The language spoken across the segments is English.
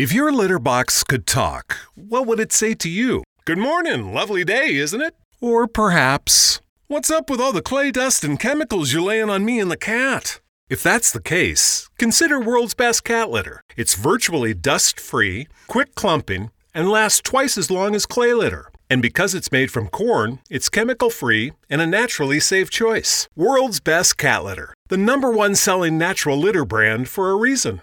If your litter box could talk, what would it say to you? Good morning, lovely day, isn't it? Or perhaps, What's up with all the clay dust and chemicals you're laying on me and the cat? If that's the case, consider World's Best Cat Litter. It's virtually dust free, quick clumping, and lasts twice as long as clay litter. And because it's made from corn, it's chemical free and a naturally safe choice. World's Best Cat Litter, the number one selling natural litter brand for a reason.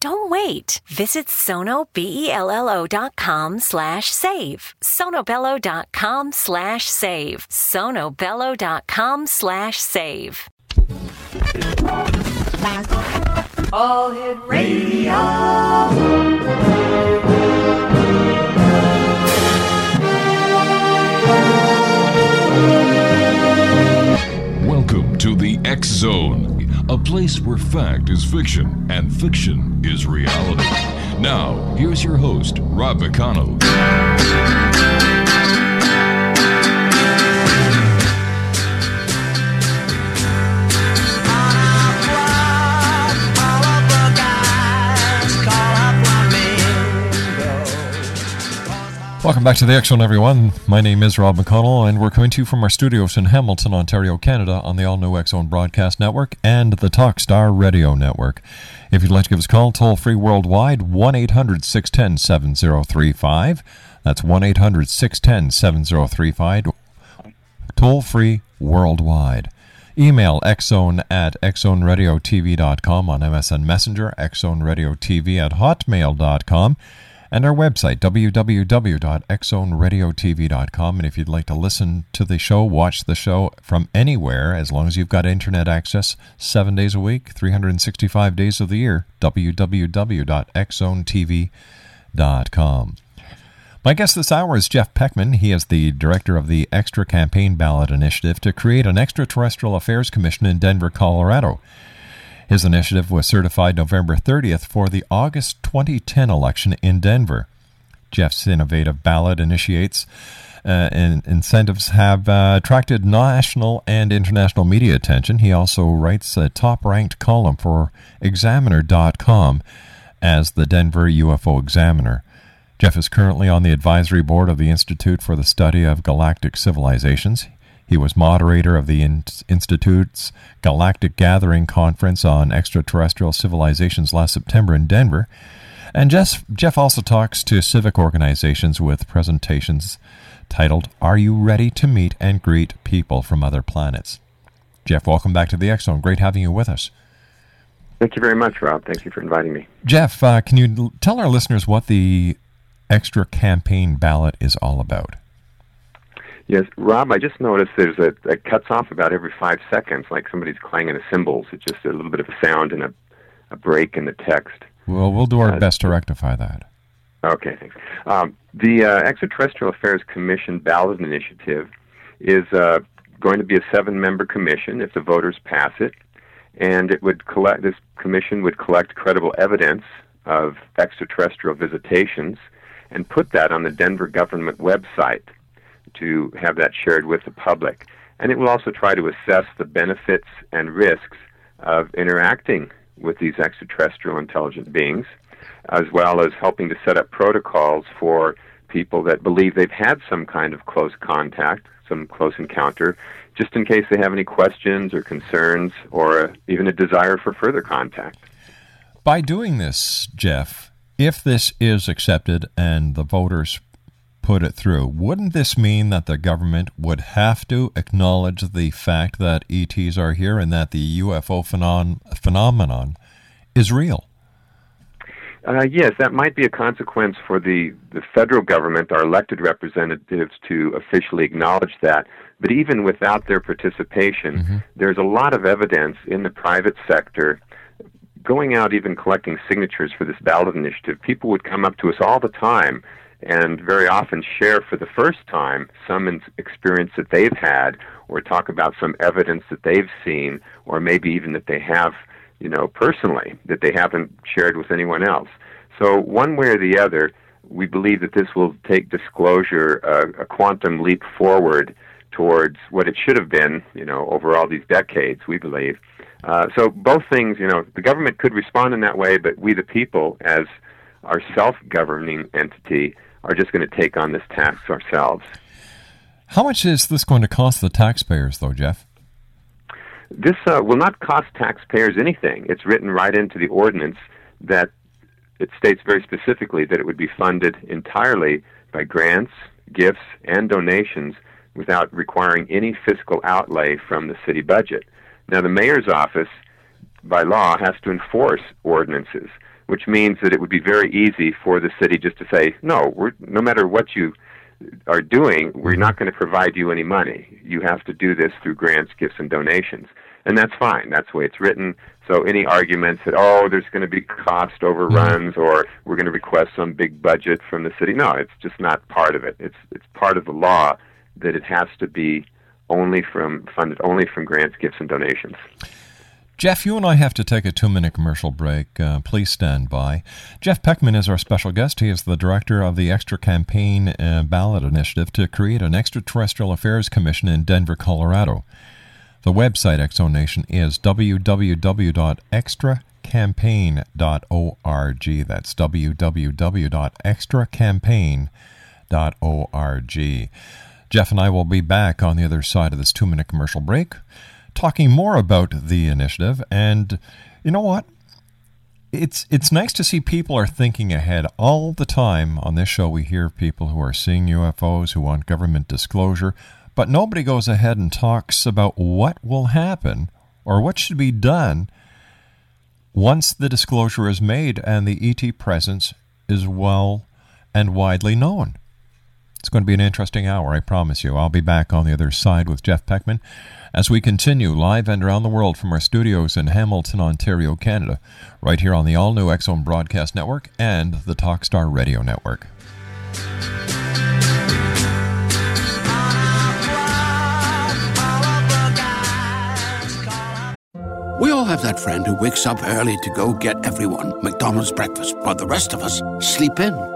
Don't wait. Visit sonobello.com slash save. sonobello.com slash save. sonobello.com slash save. All Hit Radio. Welcome to the X Zone, a place where fact is fiction and fiction is reality. Now, here's your host, Rob McConnell. Welcome back to the X Zone, everyone. My name is Rob McConnell, and we're coming to you from our studios in Hamilton, Ontario, Canada, on the all new X Zone Broadcast Network and the Talkstar Radio Network. If you'd like to give us a call, toll free worldwide, 1 800 610 7035. That's 1 800 610 7035. Toll free worldwide. Email xzone at xzoneradiotv.com on MSN Messenger, xzoneradiotv at hotmail.com and our website, www.xzoneradiotv.com. And if you'd like to listen to the show, watch the show from anywhere, as long as you've got internet access, seven days a week, 365 days of the year, www.xzonetv.com. My guest this hour is Jeff Peckman. He is the director of the Extra Campaign Ballot Initiative to create an extraterrestrial affairs commission in Denver, Colorado. His initiative was certified November 30th for the August 2010 election in Denver. Jeff's innovative ballot initiates uh, and incentives have uh, attracted national and international media attention. He also writes a top ranked column for Examiner.com as the Denver UFO Examiner. Jeff is currently on the advisory board of the Institute for the Study of Galactic Civilizations. He was moderator of the Institute's Galactic Gathering Conference on Extraterrestrial Civilizations last September in Denver. And Jeff, Jeff also talks to civic organizations with presentations titled, Are You Ready to Meet and Greet People from Other Planets? Jeff, welcome back to the Zone. Great having you with us. Thank you very much, Rob. Thank you for inviting me. Jeff, uh, can you tell our listeners what the Extra Campaign Ballot is all about? Yes, Rob, I just noticed there's a it cuts off about every five seconds, like somebody's clanging a cymbals. It's just a little bit of a sound and a, a break in the text. Well, we'll do our uh, best to rectify that. Okay, thanks. Um, the uh, Extraterrestrial Affairs Commission ballot initiative is uh, going to be a seven-member commission if the voters pass it, and it would collect. This commission would collect credible evidence of extraterrestrial visitations and put that on the Denver government website to have that shared with the public. And it will also try to assess the benefits and risks of interacting with these extraterrestrial intelligent beings, as well as helping to set up protocols for people that believe they've had some kind of close contact, some close encounter, just in case they have any questions or concerns or even a desire for further contact. By doing this, Jeff, if this is accepted and the voters put it through. Wouldn't this mean that the government would have to acknowledge the fact that ETs are here and that the UFO phenom- phenomenon is real? Uh, yes, that might be a consequence for the, the federal government, our elected representatives, to officially acknowledge that. But even without their participation, mm-hmm. there's a lot of evidence in the private sector going out, even collecting signatures for this ballot initiative. People would come up to us all the time and very often share for the first time some experience that they've had or talk about some evidence that they've seen or maybe even that they have you know, personally that they haven't shared with anyone else. So one way or the other, we believe that this will take disclosure uh, a quantum leap forward towards what it should have been, you know, over all these decades. We believe. Uh, so both things, you know, the government could respond in that way, but we, the people, as our self-governing entity, are just going to take on this tax ourselves. How much is this going to cost the taxpayers, though, Jeff? This uh, will not cost taxpayers anything. It's written right into the ordinance that it states very specifically that it would be funded entirely by grants, gifts, and donations without requiring any fiscal outlay from the city budget. Now, the mayor's office, by law, has to enforce ordinances, which means that it would be very easy for the city just to say, no, we're, no matter what you are doing, we're not going to provide you any money. You have to do this through grants, gifts, and donations. And that's fine. That's the way it's written. So any arguments that, oh, there's going to be cost overruns mm-hmm. or we're going to request some big budget from the city, no, it's just not part of it. It's, it's part of the law that it has to be only from funded only from grants, gifts, and donations. Jeff, you and I have to take a two minute commercial break. Uh, please stand by. Jeff Peckman is our special guest. He is the director of the Extra Campaign uh, Ballot Initiative to create an extraterrestrial affairs commission in Denver, Colorado. The website, Exonation, is www.extracampaign.org. That's www.extracampaign.org. Jeff and I will be back on the other side of this two minute commercial break talking more about the initiative. And you know what? It's it's nice to see people are thinking ahead all the time. On this show, we hear people who are seeing UFOs who want government disclosure, but nobody goes ahead and talks about what will happen or what should be done once the disclosure is made and the ET presence is well and widely known. It's going to be an interesting hour, I promise you. I'll be back on the other side with Jeff Peckman as we continue live and around the world from our studios in Hamilton, Ontario, Canada, right here on the all new Zone Broadcast Network and the Talkstar Radio Network. We all have that friend who wakes up early to go get everyone McDonald's breakfast, while the rest of us sleep in.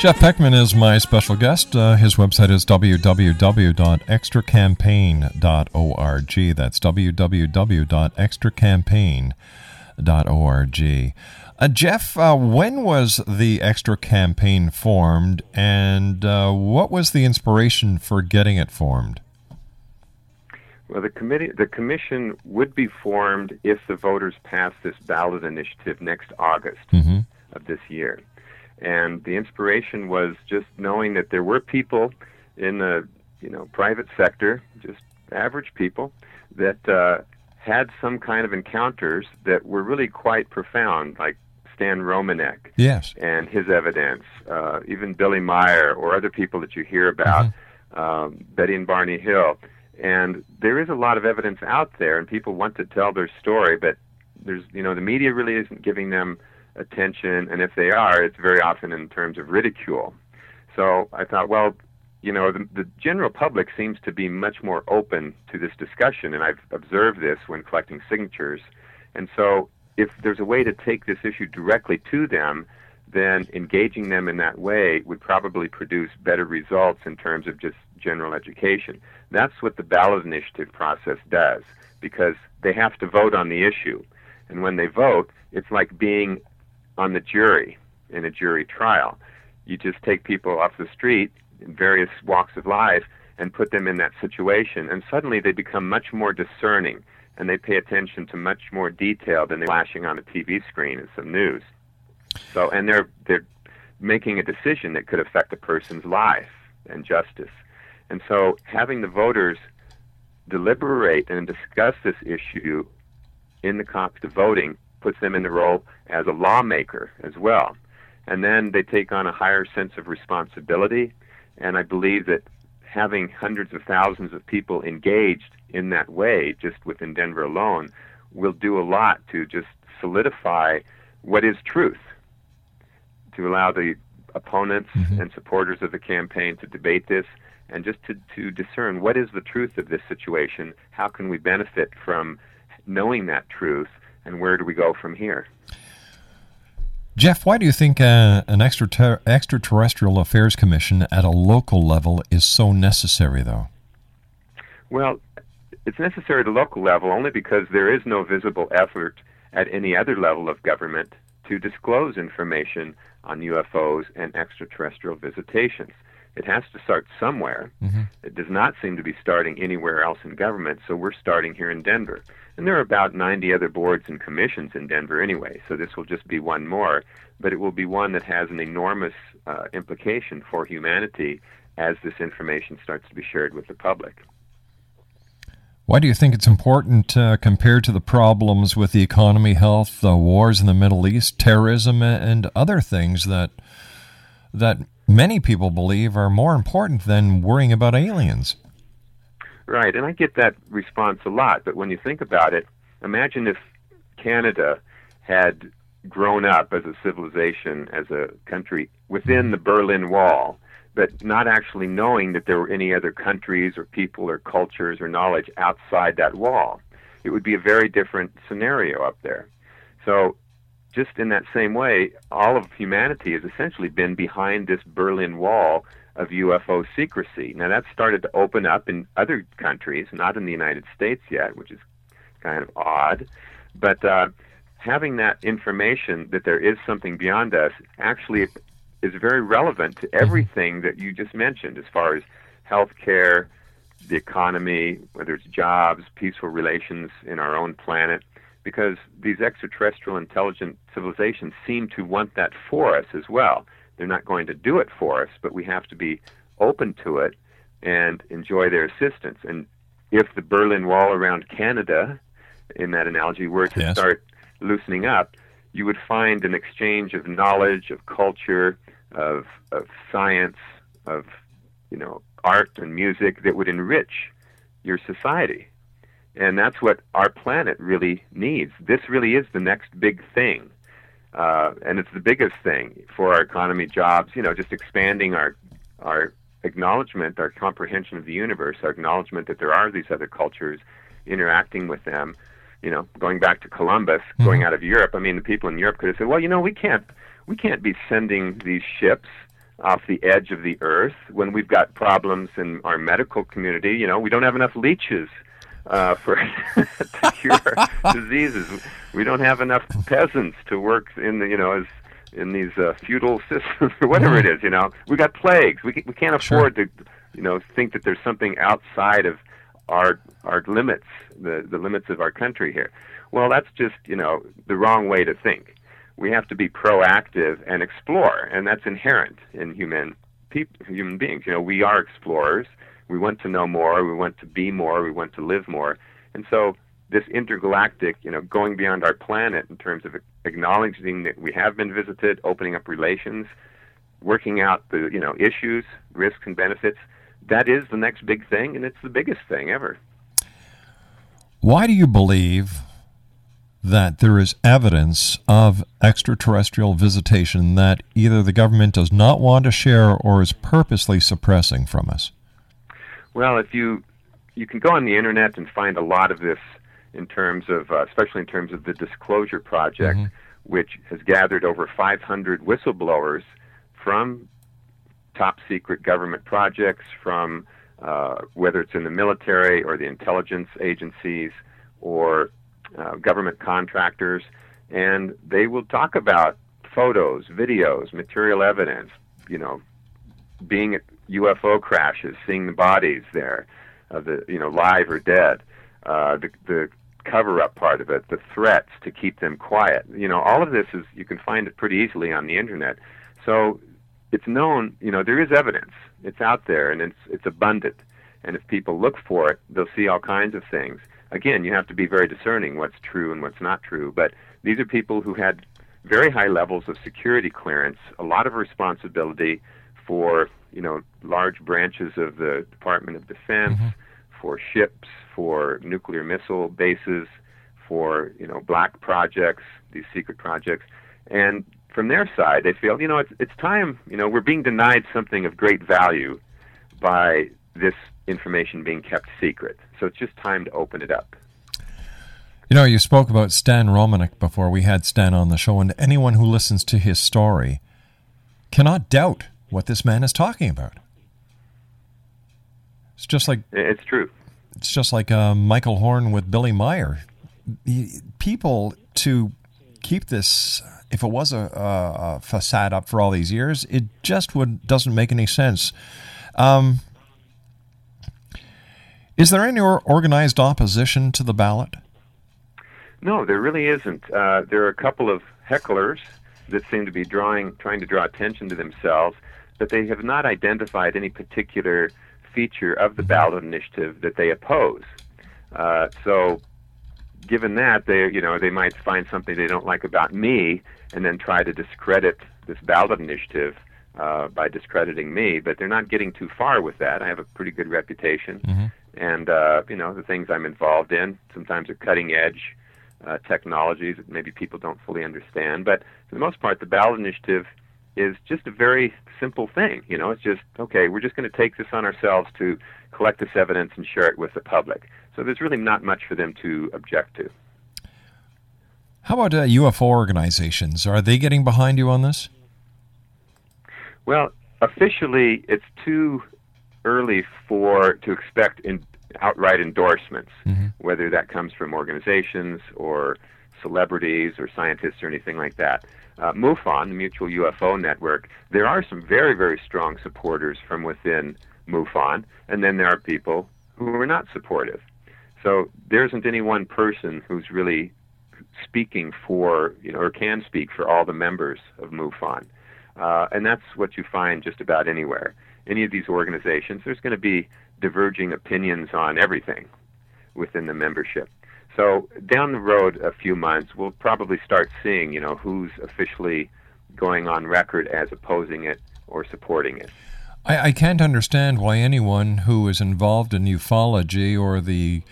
Jeff Peckman is my special guest. Uh, his website is www.extracampaign.org. That's www.extracampaign.org. Uh, Jeff, uh, when was the Extra Campaign formed, and uh, what was the inspiration for getting it formed? Well, the committee, the commission would be formed if the voters pass this ballot initiative next August Mm-hmm. of this year. And the inspiration was just knowing that there were people in the, you know, private sector, just average people, that uh, had some kind of encounters that were really quite profound, like Stan Romanek Yes. and his evidence, uh, even Billy Meier or other people that you hear about, um, Betty and Barney Hill. And there is a lot of evidence out there, and people want to tell their story, but there's, you know, the media really isn't giving them attention, and if they are, it's very often in terms of ridicule. So I thought, well, you know, the, the general public seems to be much more open to this discussion, and I've observed this when collecting signatures. And so, if there's a way to take this issue directly to them, then engaging them in that way would probably produce better results in terms of just general education. That's what the ballot initiative process does, because they have to vote on the issue. And when they vote, it's like being on the jury in a jury trial. You just take people off the street in various walks of life and put them in that situation, and suddenly they become much more discerning and they pay attention to much more detail than they're flashing on a TV screen and some news. So, and they're they're making a decision that could affect a person's life and justice. And so, having the voters deliberate and discuss this issue in the context of voting puts them in the role as a lawmaker as well. And then they take on a higher sense of responsibility. And I believe that having hundreds of thousands of people engaged in that way, just within Denver alone, will do a lot to just solidify what is truth, to allow the opponents mm-hmm. and supporters of the campaign to debate this and just to, to discern what is the truth of this situation, how can we benefit from knowing that truth, and where do we go from here? Jeff, why do you think uh, an extrater- extraterrestrial affairs commission at a local level is so necessary, though? Well, it's necessary at a local level only because there is no visible effort at any other level of government to disclose information on UFOs and extraterrestrial visitations. It has to start somewhere. It does not seem to be starting anywhere else in government, so we're starting here in Denver. And there are about 90 other boards and commissions in Denver anyway, so this will just be one more, but it will be one that has an enormous uh, implication for humanity as this information starts to be shared with the public. Why do you think it's important uh, compared to the problems with the economy, health, the wars in the Middle East, terrorism, and other things that that many people believe are more important than worrying about aliens? Right, and I get that response a lot, but when you think about it, imagine if Canada had grown up as a civilization, as a country within the Berlin Wall, but not actually knowing that there were any other countries or people or cultures or knowledge outside that wall. It would be a very different scenario up there. So, just in that same way, all of humanity has essentially been behind this Berlin Wall of UFO secrecy. Now, that's started to open up in other countries, not in the United States yet, which is kind of odd. But uh, having that information that there is something beyond us actually is very relevant to everything that you just mentioned as far as healthcare, the economy, whether it's jobs, peaceful relations in our own planet, because these extraterrestrial intelligent civilizations seem to want that for us as well. They're not going to do it for us, but we have to be open to it and enjoy their assistance. And if the Berlin Wall around Canada, in that analogy, were to Yes. start loosening up, you would find an exchange of knowledge, of culture, of of science, of you know art and music that would enrich your society. And that's what our planet really needs. This really is the next big thing. Uh, and it's the biggest thing for our economy, jobs, you know, just expanding our our acknowledgement, our comprehension of the universe, our acknowledgement that there are these other cultures, interacting with them. You know, going back to Columbus, going out of Europe. I mean, the people in Europe could have said, "Well, you know, we can't we can't be sending these ships off the edge of the earth when we've got problems in our medical community. You know, we don't have enough leeches uh, for to cure diseases. We don't have enough peasants to work in the you know as in these uh, feudal systems or whatever it is. You know, we got plagues. We we can't afford to you know think that there's something outside of our our limits, the the limits of our country here. Well, that's just you know the wrong way to think. We have to be proactive and explore, and that's inherent in human peop- human beings. You know, we are explorers. We want to know more. We want to be more. We want to live more. And so this intergalactic, you know, going beyond our planet in terms of acknowledging that we have been visited, opening up relations, working out the you know issues, risks and benefits. That is the next big thing, and it's the biggest thing ever. Why do you believe that there is evidence of extraterrestrial visitation that either the government does not want to share or is purposely suppressing from us? Well, if you you can go on the internet and find a lot of this in terms of, uh, especially in terms of the Disclosure Project, Mm-hmm. which has gathered over 500 whistleblowers from top secret government projects, from uh, whether it's in the military or the intelligence agencies or uh, government contractors, and they will talk about photos, videos, material evidence, you know, being UFO crashes, seeing the bodies there, uh, the you know live or dead, uh, the the cover up part of it, the threats to keep them quiet. You know, all of this is you can find it pretty easily on the internet. So it's known. You know, there is evidence. It's out there and it's it's abundant. And if people look for it, they'll see all kinds of things. Again, you have to be very discerning what's true and what's not true. But these are people who had very high levels of security clearance, a lot of responsibility for you know large branches of the Department of Defense, mm-hmm. for ships, for nuclear missile bases, for you know black projects, these secret projects, and from their side they feel you know it's it's time you know we're being denied something of great value by this information being kept secret. So it's just time to open it up. You know, you spoke about Stan Romanek before we had Stan on the show, and anyone who listens to his story cannot doubt what this man is talking about. It's just like It's true. it's just like uh, Michael Horn with Billy Meier. People to keep this, if it was a, a, a facade up for all these years, it just would doesn't make any sense. Um, is there any organized opposition to the ballot? No, there really isn't. Uh, there are a couple of hecklers that seem to be drawing, trying to draw attention to themselves, but they have not identified any particular feature of the ballot initiative that they oppose. Uh, so, given that, they, you know, they might find something they don't like about me, and then try to discredit this ballot initiative uh, by discrediting me. But they're not getting too far with that. I have a pretty good reputation, and uh, you know, the things I'm involved in sometimes are cutting edge uh, technologies that maybe people don't fully understand. But for the most part, the ballot initiative is just a very simple thing. You know, it's just okay. We're just going to take this on ourselves to collect this evidence and share it with the public. So there's really not much for them to object to. How about uh, UFO organizations? Are they getting behind you on this? Well, officially, it's too early for to expect in, outright endorsements, whether that comes from organizations or celebrities or scientists or anything like that. Uh, MUFON, the Mutual UFO Network, there are some very, very strong supporters from within MUFON, and then there are people who are not supportive. So there isn't any one person who's really speaking for, you know, or can speak for all the members of MUFON. Uh, and that's what you find just about anywhere. Any of these organizations, there's going to be diverging opinions on everything within the membership. So down the road a few months, we'll probably start seeing, you know, who's officially going on record as opposing it or supporting it. I, I can't understand why anyone who is involved in ufology or the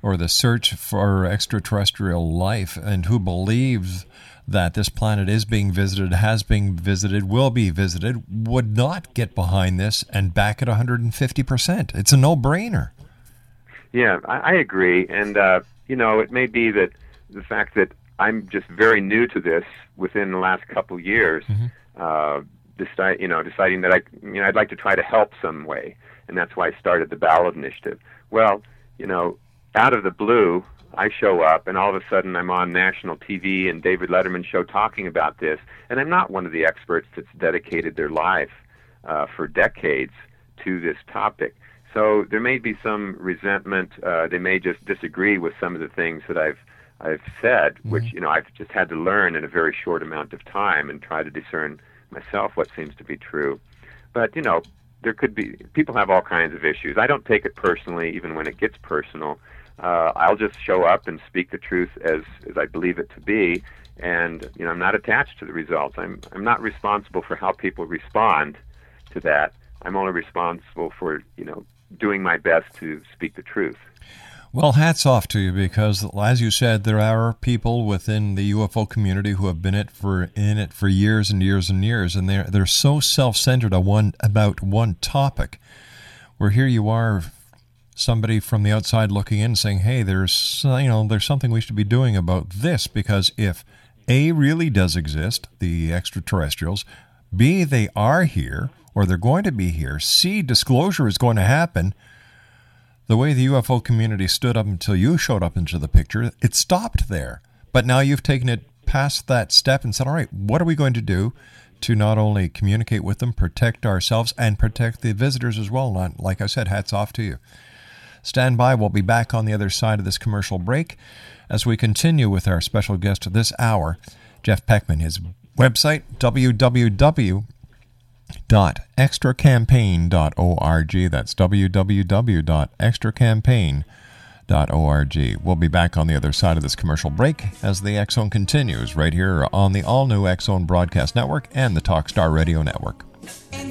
or the search for extraterrestrial life and who believes that this planet is being visited, has been visited, will be visited, would not get behind this and back it 150%. It's a no brainer. Yeah, I, I agree, and uh, you know, it may be that the fact that I'm just very new to this within the last couple years, uh, decide, you know, deciding that I, you know, I'd like to try to help some way, and that's why I started the ballot initiative. Well, you know, out of the blue, I show up, and all of a sudden I'm on national TV and David Letterman show talking about this, and I'm not one of the experts that's dedicated their life uh, for decades to this topic. So there may be some resentment. Uh, they may just disagree with some of the things that I've I've said, which you know I've just had to learn in a very short amount of time and try to discern myself what seems to be true. But you know, there could be people have all kinds of issues. I don't take it personally, even when it gets personal. Uh, I'll just show up and speak the truth as as I believe it to be, and you know I'm not attached to the results. I'm I'm not responsible for how people respond to that. I'm only responsible for you know doing my best to speak the truth. Well, hats off to you because, as you said, there are people within the UFO community who have been it for in it for years and years and years, and they're they're so self-centered on one about one topic. Where here you are, somebody from the outside looking in, saying, "Hey, there's you know there's something we should be doing about this because if A really does exist, the extraterrestrials, B they are here or they're going to be here, C disclosure is going to happen." the way the UFO community stood up until you showed up into the picture, it stopped there. But now you've taken it past that step and said, all right, what are we going to do to not only communicate with them, protect ourselves, and protect the visitors as well? And like I said, hats off to you. Stand by. We'll be back on the other side of this commercial break as we continue with our special guest this hour, Jeff Peckman. His website, www www.extracampaign.org. That's www.extracampaign.org. We'll be back on the other side of this commercial break as the Zone continues right here on the all new Zone Broadcast Network and the Talkstar Radio Network. And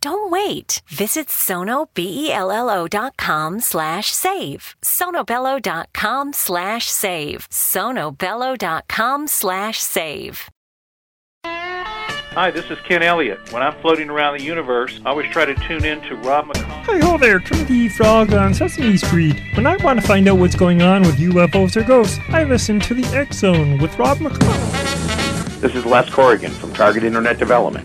Don't wait. Visit sonobello.com slash save. sonobello.com slash save. sonobello.com slash save. Hi, this is Ken Elliott. When I'm floating around the universe, I always try to tune in to Rob McConnell. Hi ho there, Timothy Frog on Sesame Street. When I want to find out what's going on with UFOs or ghosts, I listen to the X Zone with Rob McConnell. This is Les Corrigan from Target Internet Development.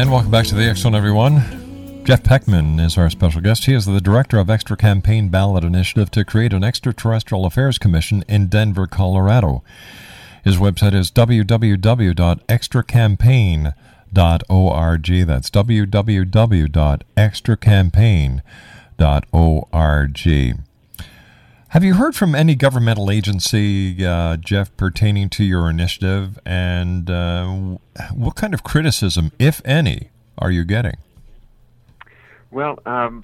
And welcome back to the Zone, everyone. Jeff Peckman is our special guest. He is the director of Extra Campaign Ballot Initiative to create an extraterrestrial affairs commission in Denver, Colorado. His website is www.extracampaign.org. That's www.extracampaign.org. Have you heard from any governmental agency, uh, Jeff, pertaining to your initiative? And uh, what kind of criticism, if any, are you getting? Well, um,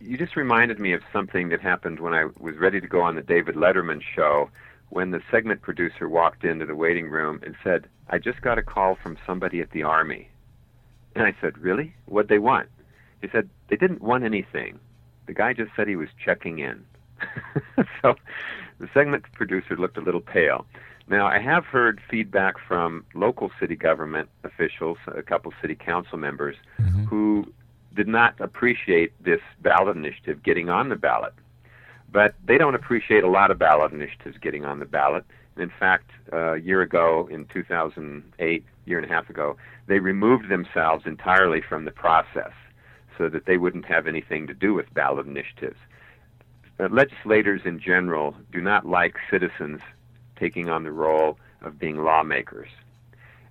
you just reminded me of something that happened when I was ready to go on the David Letterman show when the segment producer walked into the waiting room and said, I just got a call from somebody at the Army. And I said, Really? What'd they want? He said, They didn't want anything. The guy just said he was checking in. so the segment producer looked a little pale. Now, I have heard feedback from local city government officials, a couple city council members, mm-hmm. who did not appreciate this ballot initiative getting on the ballot. But they don't appreciate a lot of ballot initiatives getting on the ballot. In fact, uh, a year ago, in 2008, year and a half ago, they removed themselves entirely from the process so that they wouldn't have anything to do with ballot initiatives uh, legislators in general do not like citizens taking on the role of being lawmakers.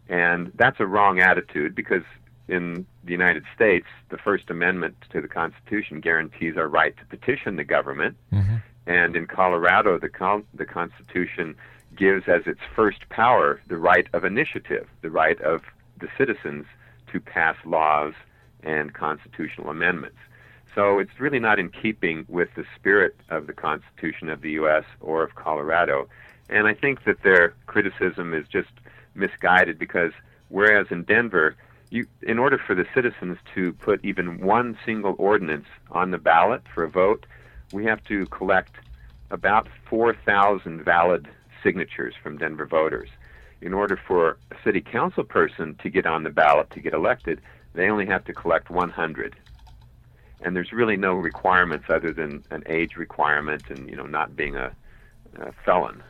And that's a wrong attitude because in the United States, the First Amendment to the Constitution guarantees our right to petition the government. Mm-hmm. And in Colorado, the, con- the Constitution gives as its first power the right of initiative, the right of the citizens to pass laws and constitutional amendments. So it's really not in keeping with the spirit of the Constitution of the U.S. or of Colorado. And I think that their criticism is just misguided because whereas in Denver, you, in order for the citizens to put even one single ordinance on the ballot for a vote, we have to collect about 4,000 valid signatures from Denver voters. In order for a city council person to get on the ballot to get elected, they only have to collect 100 and there's really no requirements other than an age requirement and you know not being a, a felon.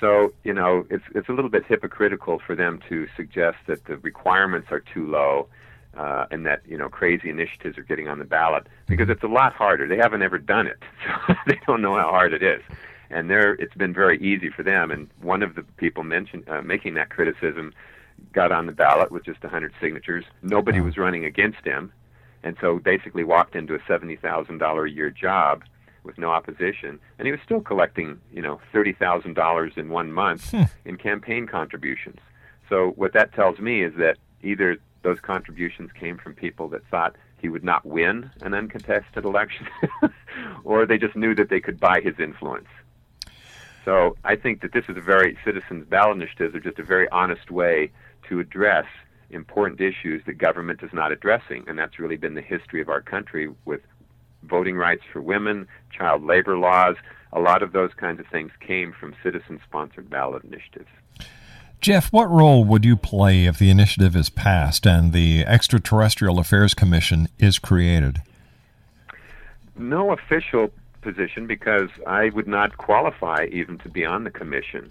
So you know it's it's a little bit hypocritical for them to suggest that the requirements are too low. Uh, and that you know crazy initiatives are getting on the ballot because it's a lot harder. They haven't ever done it, so they don't know how hard it is. And there, it's been very easy for them. And one of the people mentioned uh, making that criticism got on the ballot with just 100 signatures. Nobody was running against him and so basically walked into a seventy thousand dollar a year job with no opposition, and he was still collecting, you know, thirty thousand dollars in one month hmm. in campaign contributions. So what that tells me is that either those contributions came from people that thought he would not win an uncontested election, or they just knew that they could buy his influence. So I think that this is a very citizens ballot initiatives are just a very honest way to address important issues that government is not addressing, and that's really been the history of our country with voting rights for women, child labor laws. A lot of those kinds of things came from citizen sponsored ballot initiatives. Jeff, what role would you play if the initiative is passed and the Extraterrestrial Affairs Commission is created? No official position because I would not qualify even to be on the commission.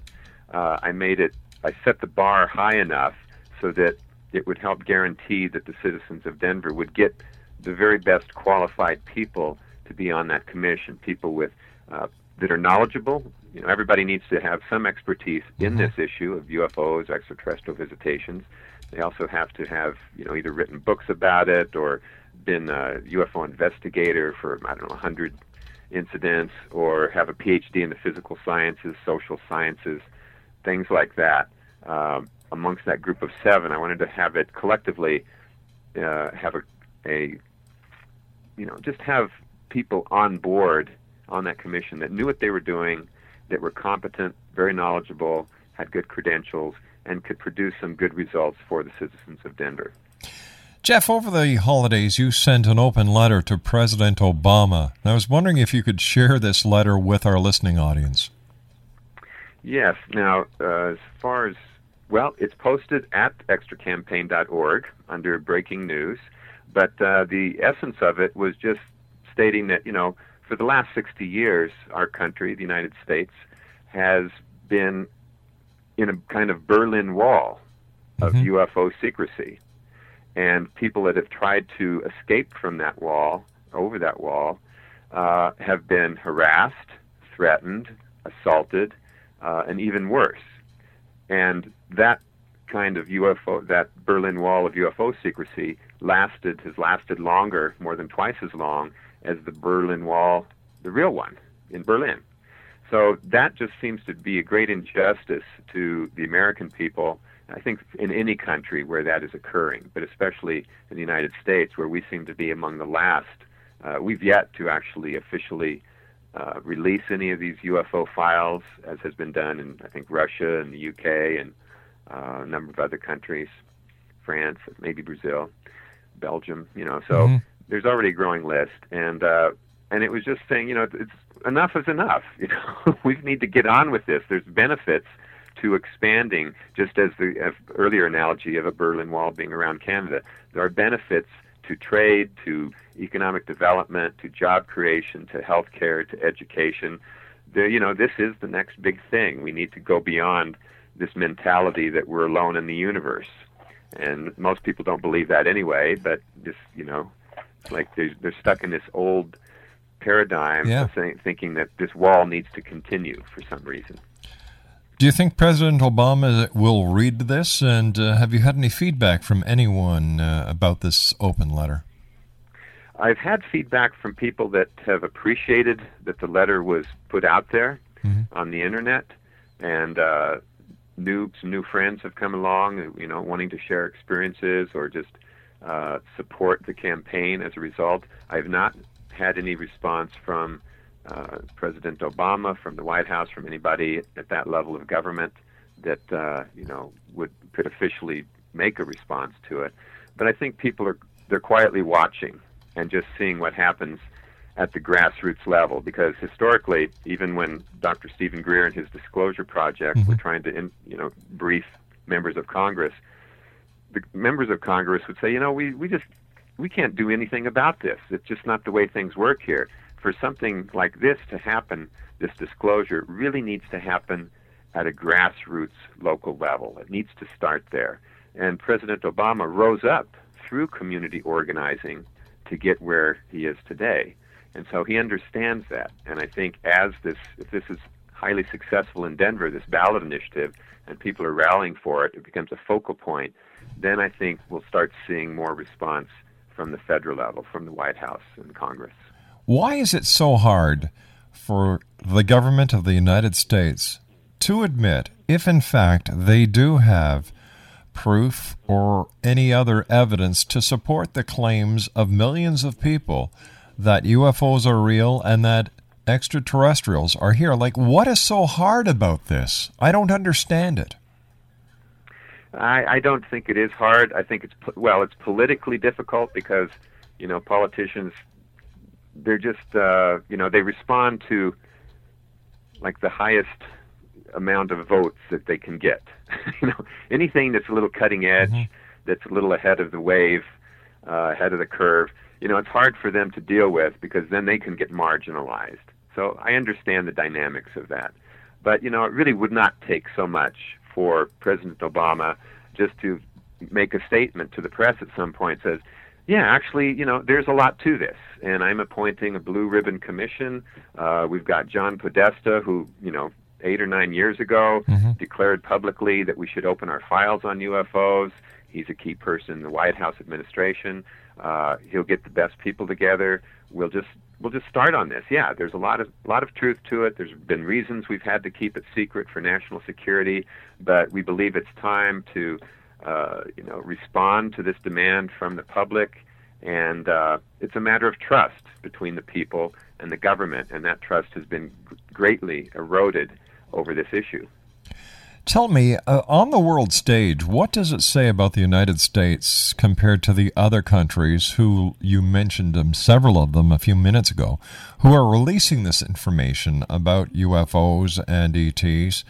Uh, I made it, I set the bar high enough so that it would help guarantee that the citizens of Denver would get the very best qualified people to be on that commission, people with uh, that are knowledgeable. You know, everybody needs to have some expertise in mm-hmm. this issue of UFOs, extraterrestrial visitations. They also have to have, you know, either written books about it or been a UFO investigator for I don't know 100 incidents, or have a PhD in the physical sciences, social sciences, things like that. Um, amongst that group of seven. I wanted to have it collectively uh, have a, a, you know, just have people on board on that commission that knew what they were doing, that were competent, very knowledgeable, had good credentials, and could produce some good results for the citizens of Denver. Jeff, over the holidays, you sent an open letter to President Obama. And I was wondering if you could share this letter with our listening audience. Yes. Now, uh, as far as well, it's posted at extracampaign.org under breaking news, but uh, the essence of it was just stating that, you know, for the last 60 years, our country, the United States, has been in a kind of Berlin Wall of mm-hmm. UFO secrecy. and people that have tried to escape from that wall, over that wall, uh, have been harassed, threatened, assaulted, uh, and even worse. And that kind of UFO, that Berlin Wall of UFO secrecy, lasted has lasted longer, more than twice as long as the Berlin Wall, the real one in Berlin. So that just seems to be a great injustice to the American people. I think in any country where that is occurring, but especially in the United States, where we seem to be among the last. Uh, we've yet to actually officially uh, release any of these UFO files, as has been done in, I think, Russia and the UK and uh, a number of other countries, France, maybe Brazil, Belgium. You know, so Mm-hmm. there's already a growing list, and uh, and it was just saying, you know, it's enough is enough. You know, we need to get on with this. There's benefits to expanding, just as the earlier analogy of a Berlin Wall being around Canada. There are benefits to trade, to economic development, to job creation, to healthcare, to education. The, you know, this is the next big thing. We need to go beyond this mentality that we're alone in the universe. And most people don't believe that anyway, but just, you know, like they're, they're stuck in this old paradigm Yeah. saying, thinking that this wall needs to continue for some reason. Do you think President Obama will read this? And uh, have you had any feedback from anyone uh, about this open letter? I've had feedback from people that have appreciated that the letter was put out there on the internet, and uh, new new friends have come along, you know, wanting to share experiences or just uh, support the campaign as a result. I've not had any response from uh, President Obama, from the White House, from anybody at that level of government that uh, you know would could officially make a response to it. But I think people are they're quietly watching and just seeing what happens at the grassroots level because historically even when Dr. Steven Greer and his disclosure project were trying to in, you know brief members of Congress the members of Congress would say you know we we just we can't do anything about this it's just not the way things work here for something like this to happen this disclosure really needs to happen at a grassroots local level it needs to start there and President Obama rose up through community organizing to get where he is today. And so he understands that. And I think as this, if this is highly successful in Denver, this ballot initiative, and people are rallying for it, it becomes a focal point, then I think we'll start seeing more response from the federal level, from the White House and Congress. Why is it so hard for the government of the United States to admit if, in fact, they do have proof or any other evidence to support the claims of millions of people that UFOs are real and that extraterrestrials are here? Like, what is so hard about this? I don't understand it. I, I don't think it is hard. I think it's well, it's politically difficult because you know politicians they're just uh, you know they respond to like the highest amount of votes that they can get. you know anything that's a little cutting edge, that's a little ahead of the wave, uh, ahead of the curve. You know it's hard for them to deal with because then they can get marginalized. So I understand the dynamics of that. But you know, it really would not take so much for President Obama just to make a statement to the press at some point says, "Yeah, actually, you know, there's a lot to this, and I'm appointing a blue ribbon commission. Uh, we've got John Podesta, who you know." Eight or nine years ago, declared publicly that we should open our files on UFOs. He's a key person in the White House administration. Uh, he'll get the best people together. We'll just we'll just start on this. Yeah, there's a lot of lot of truth to it. There's been reasons we've had to keep it secret for national security, but we believe it's time to uh, you know respond to this demand from the public, and uh, it's a matter of trust between the people and the government, and that trust has been greatly eroded over this issue. Tell me, uh, on the world stage, what does it say about the United States compared to the other countries who you mentioned several of them a few minutes ago, who are releasing this information about UFOs and ETs?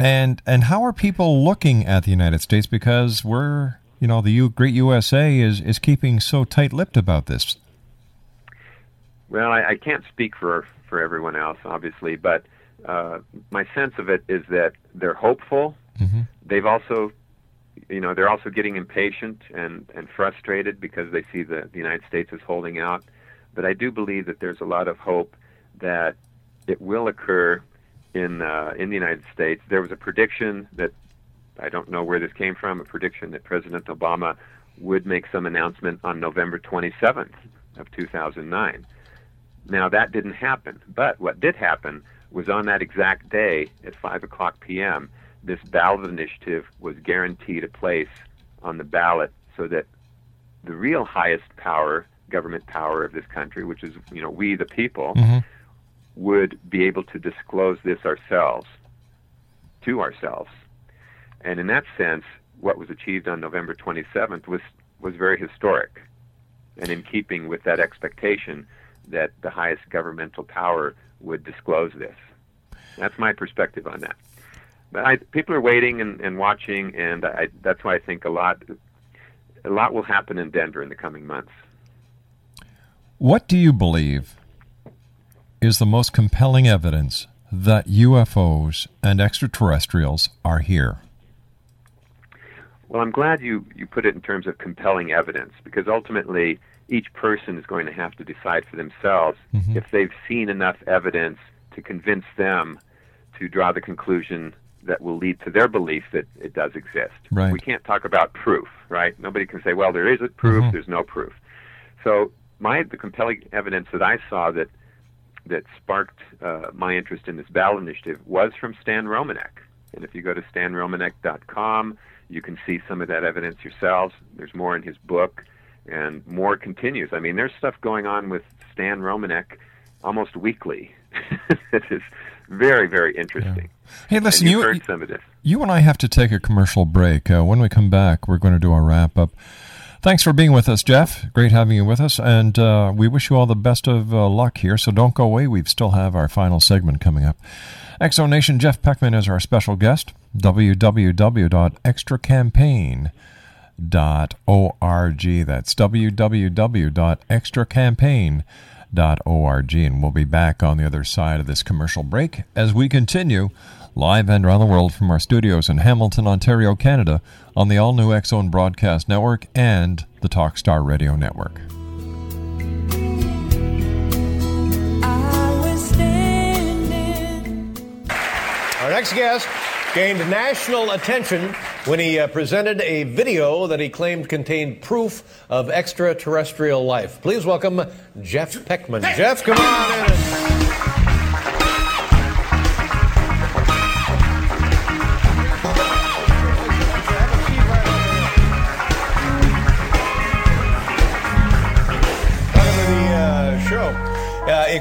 And and how are people looking at the United States because we're, you know, the U- great USA is is keeping so tight-lipped about this? Well, I, I can't speak for for everyone else, obviously, but uh, my sense of it is that they're hopeful. They've also you know, they're also getting impatient and, and frustrated because they see the, the United States is holding out. But I do believe that there's a lot of hope that it will occur in uh, in the United States. There was a prediction that I don't know where this came from, a prediction that President Obama would make some announcement on November 27th of 2009. Now that didn't happen, but what did happen was on that exact day at 5 o'clock p.m. This ballot initiative was guaranteed a place on the ballot so that the real highest power, government power of this country, which is you know we the people, Mm-hmm. Would be able to disclose this ourselves to ourselves. And in that sense, what was achieved on November 27th was, was very historic and in keeping with that expectation that the highest governmental power would disclose this. That's my perspective on that. But I, people are waiting and, and watching, and I, that's why I think a lot, a lot will happen in Denver in the coming months. What do you believe is the most compelling evidence that UFOs and extraterrestrials are here? Well, I'm glad you, you put it in terms of compelling evidence because ultimately each person is going to have to decide for themselves Mm-hmm. if they've seen enough evidence to convince them to draw the conclusion that will lead to their belief that it does exist. Right. We can't talk about proof, right? Nobody can say, well, there is a proof, Mhm. there's no proof. So my the compelling evidence that I saw that that sparked uh, my interest in this ballot initiative was from Stan Romanek. And if you go to stanromanek.com, you can see some of that evidence yourselves. There's more in his book, and more continues. I mean, there's stuff going on with Stan Romanek almost weekly. it is very, very interesting. Hey, listen, you- heard some of this. You and I have to take a commercial break. Uh, when we come back, we're going to do a wrap up. Thanks for being with us, Jeff. Great having you with us, and uh, we wish you all the best of uh, luck here. So don't go away. We still have our final segment coming up. Exo Nation, Jeff Peckman is our special guest. www.extracampaign.org. That's www.extracampaign.org. And we'll be back on the other side of this commercial break as we continue live and around the world from our studios in Hamilton, Ontario, Canada, on the all new X Zone Broadcast Network and the Talkstar Radio Network. Our next guest gained national attention when he uh, presented a video that he claimed contained proof of extraterrestrial life. Please welcome Jeff Peckman. Jeff, come on in.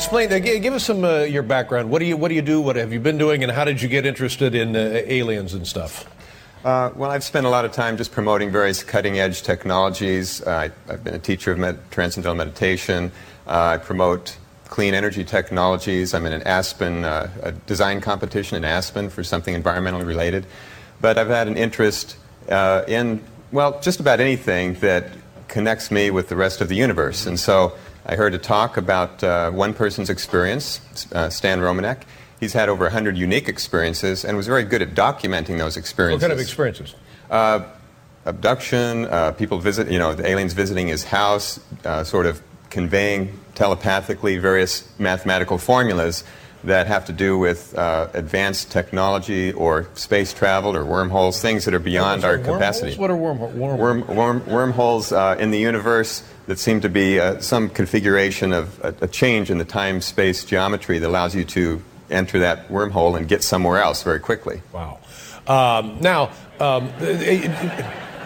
Explain. Uh, gi- give us some uh, your background. What do you What do you do? What have you been doing? And how did you get interested in uh, aliens and stuff? Uh, well, I've spent a lot of time just promoting various cutting edge technologies. Uh, I, I've been a teacher of med- transcendental meditation. Uh, I promote clean energy technologies. I'm in an Aspen uh, a design competition in Aspen for something environmentally related. But I've had an interest uh, in, well, just about anything that connects me with the rest of the universe. And so I heard a talk about uh, one person's experience, uh, Stan Romanek. He's had over 100 unique experiences and was very good at documenting those experiences. What kind of experiences? Uh, abduction, uh, people visit, you know, the aliens visiting his house, uh, sort of conveying telepathically various mathematical formulas that have to do with uh, advanced technology or space travel or wormholes, things that are beyond our Wormholes? capacity. What are wormholes? Worm, worm, wormholes uh, in the universe that seem to be uh, some configuration of a, a change in the time space geometry that allows you to enter that wormhole and get somewhere else very quickly. Wow. Um, now, um,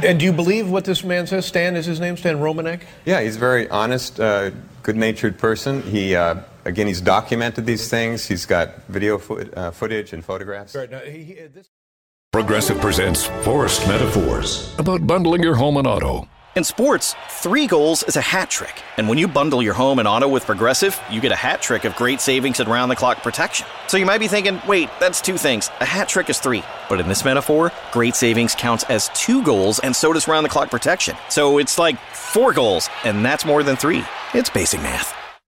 and do you believe what this man says? Stan is his name. Stan Romanek. Yeah, he's a very honest, uh, good-natured person. He, uh, again, he's documented these things. He's got video foot, uh, footage and photographs. Right. Now, he, he, this Progressive presents Forced Metaphors about bundling your home and auto. In sports, three goals is a hat trick. And when you bundle your home and auto with Progressive, you get a hat trick of great savings and round the clock protection. So you might be thinking, wait, that's two things. A hat trick is three. But in this metaphor, great savings counts as two goals, and so does round the clock protection. So it's like four goals, and that's more than three. It's basic math.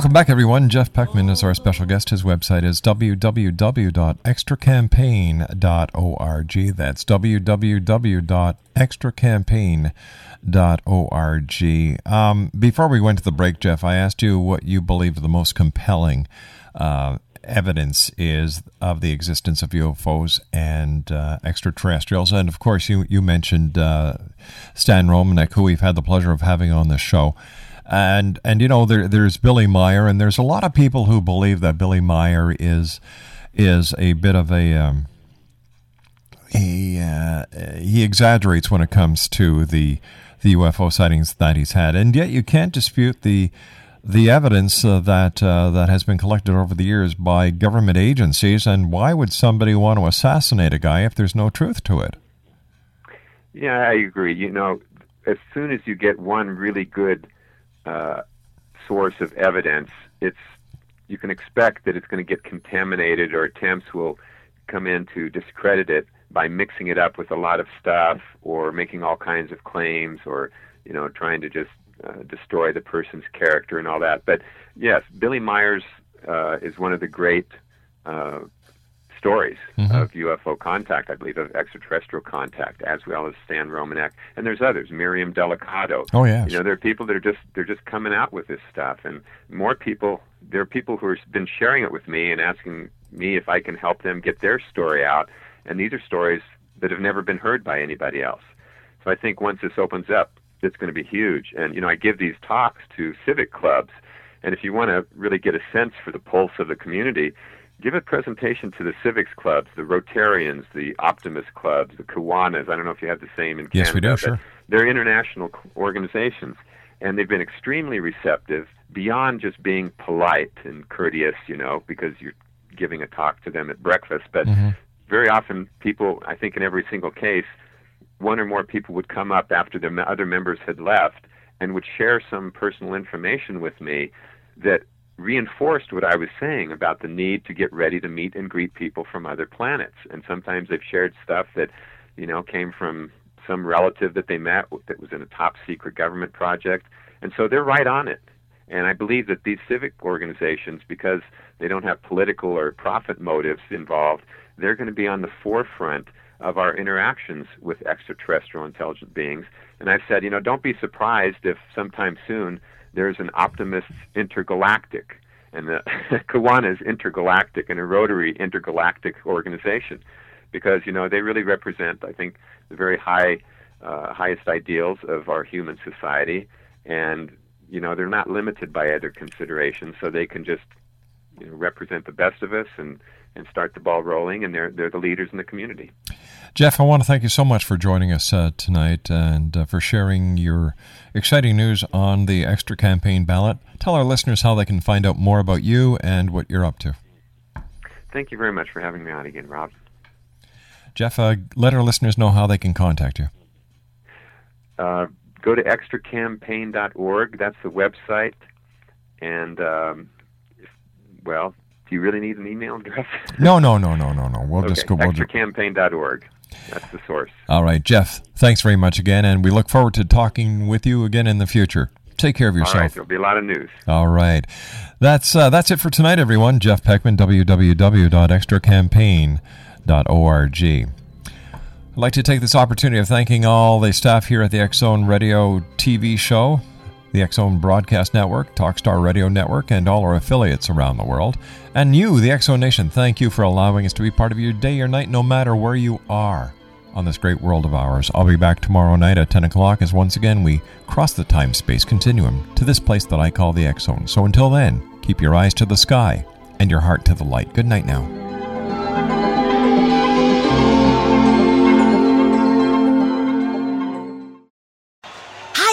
Welcome back, everyone. Jeff Peckman is our special guest. His website is www.extracampaign.org. That's www.extracampaign.org. Um, before we went to the break, Jeff, I asked you what you believe the most compelling uh, evidence is of the existence of UFOs and uh, extraterrestrials. And of course, you, you mentioned uh, Stan Romanek, who we've had the pleasure of having on the show. And and you know there there's Billy Meier, and there's a lot of people who believe that Billy Meier is is a bit of a um, he uh, he exaggerates when it comes to the the UFO sightings that he's had, and yet you can't dispute the the evidence uh, that uh, that has been collected over the years by government agencies. And why would somebody want to assassinate a guy if there's no truth to it? Yeah, I agree. You know, as soon as you get one really good uh, source of evidence, it's you can expect that it's going to get contaminated, or attempts will come in to discredit it by mixing it up with a lot of stuff, or making all kinds of claims, or you know, trying to just uh, destroy the person's character and all that. But yes, Billy Meier's uh, is one of the great uh, stories Mhm. of UFO contact, I believe, of extraterrestrial contact, as well as Stan Romanek, and there's others, Miriam Delicado. Oh, yeah, You know, there are people that are just they're just coming out with this stuff, and more people. There are people who have been sharing it with me and asking me if I can help them get their story out, and these are stories that have never been heard by anybody else. So I think once this opens up, it's going to be huge. And you know, I give these talks to civic clubs, and if you want to really get a sense for the pulse of the community, give a presentation to the civics clubs, the Rotarians, the Optimist clubs, the Kiwanis. I don't know if you have the same in Yes, we do, sure. They're international organizations, and they've been extremely receptive beyond just being polite and courteous, you know, because you're giving a talk to them at breakfast, but mm-hmm. very often people i think in every single case one or more people would come up after the other members had left and would share some personal information with me that reinforced what i was saying about the need to get ready to meet and greet people from other planets. And sometimes they've shared stuff that you know came from some relative that they met that was in a top secret government project. And so they're right on it. And I believe that these civic organizations, because they don't have political or profit motives involved, they're going to be on the forefront of our interactions with extraterrestrial intelligent beings. And I've said, you know, don't be surprised if sometime soon there's an optimist intergalactic and the Kiwanis intergalactic and a Rotary intergalactic organization because, you know, they really represent, I think, the very high, uh, highest ideals of our human society. And you know they're not limited by other considerations, so they can just you know represent the best of us and and start the ball rolling. And they're they're the leaders in the community. Jeff, I want to thank you so much for joining us uh, tonight and uh, for sharing your exciting news on the extra campaign ballot. Tell our listeners how they can find out more about you and what you're up to. Thank you very much for having me on again, Rob. Jeff, uh, let our listeners know how they can contact you. Uh, go to extracampaign.org. That's the website. And um, well, do you really need an email address? No, no, no, no, no, no. We'll okay. just go. We'll extracampaign.org. That's the source. All right, Jeff. Thanks very much again, and we look forward to talking with you again in the future. Take care of yourself. All right, there'll be a lot of news. All right. That's uh, that's it for tonight, everyone. Jeff Peckman, www.extracampaign.org. I'd like to take this opportunity of thanking all the staff here at the Zone Radio TV show the Zone Broadcast Network, Talkstar Radio Network, and all our affiliates around the world. And you, the Zone Nation, thank you for allowing us to be part of your day or night, no matter where you are on this great world of ours. I'll be back tomorrow night at 10 o'clock as once again we cross the time space continuum to this place that I call the Zone. So until then, keep your eyes to the sky and your heart to the light. Good night now.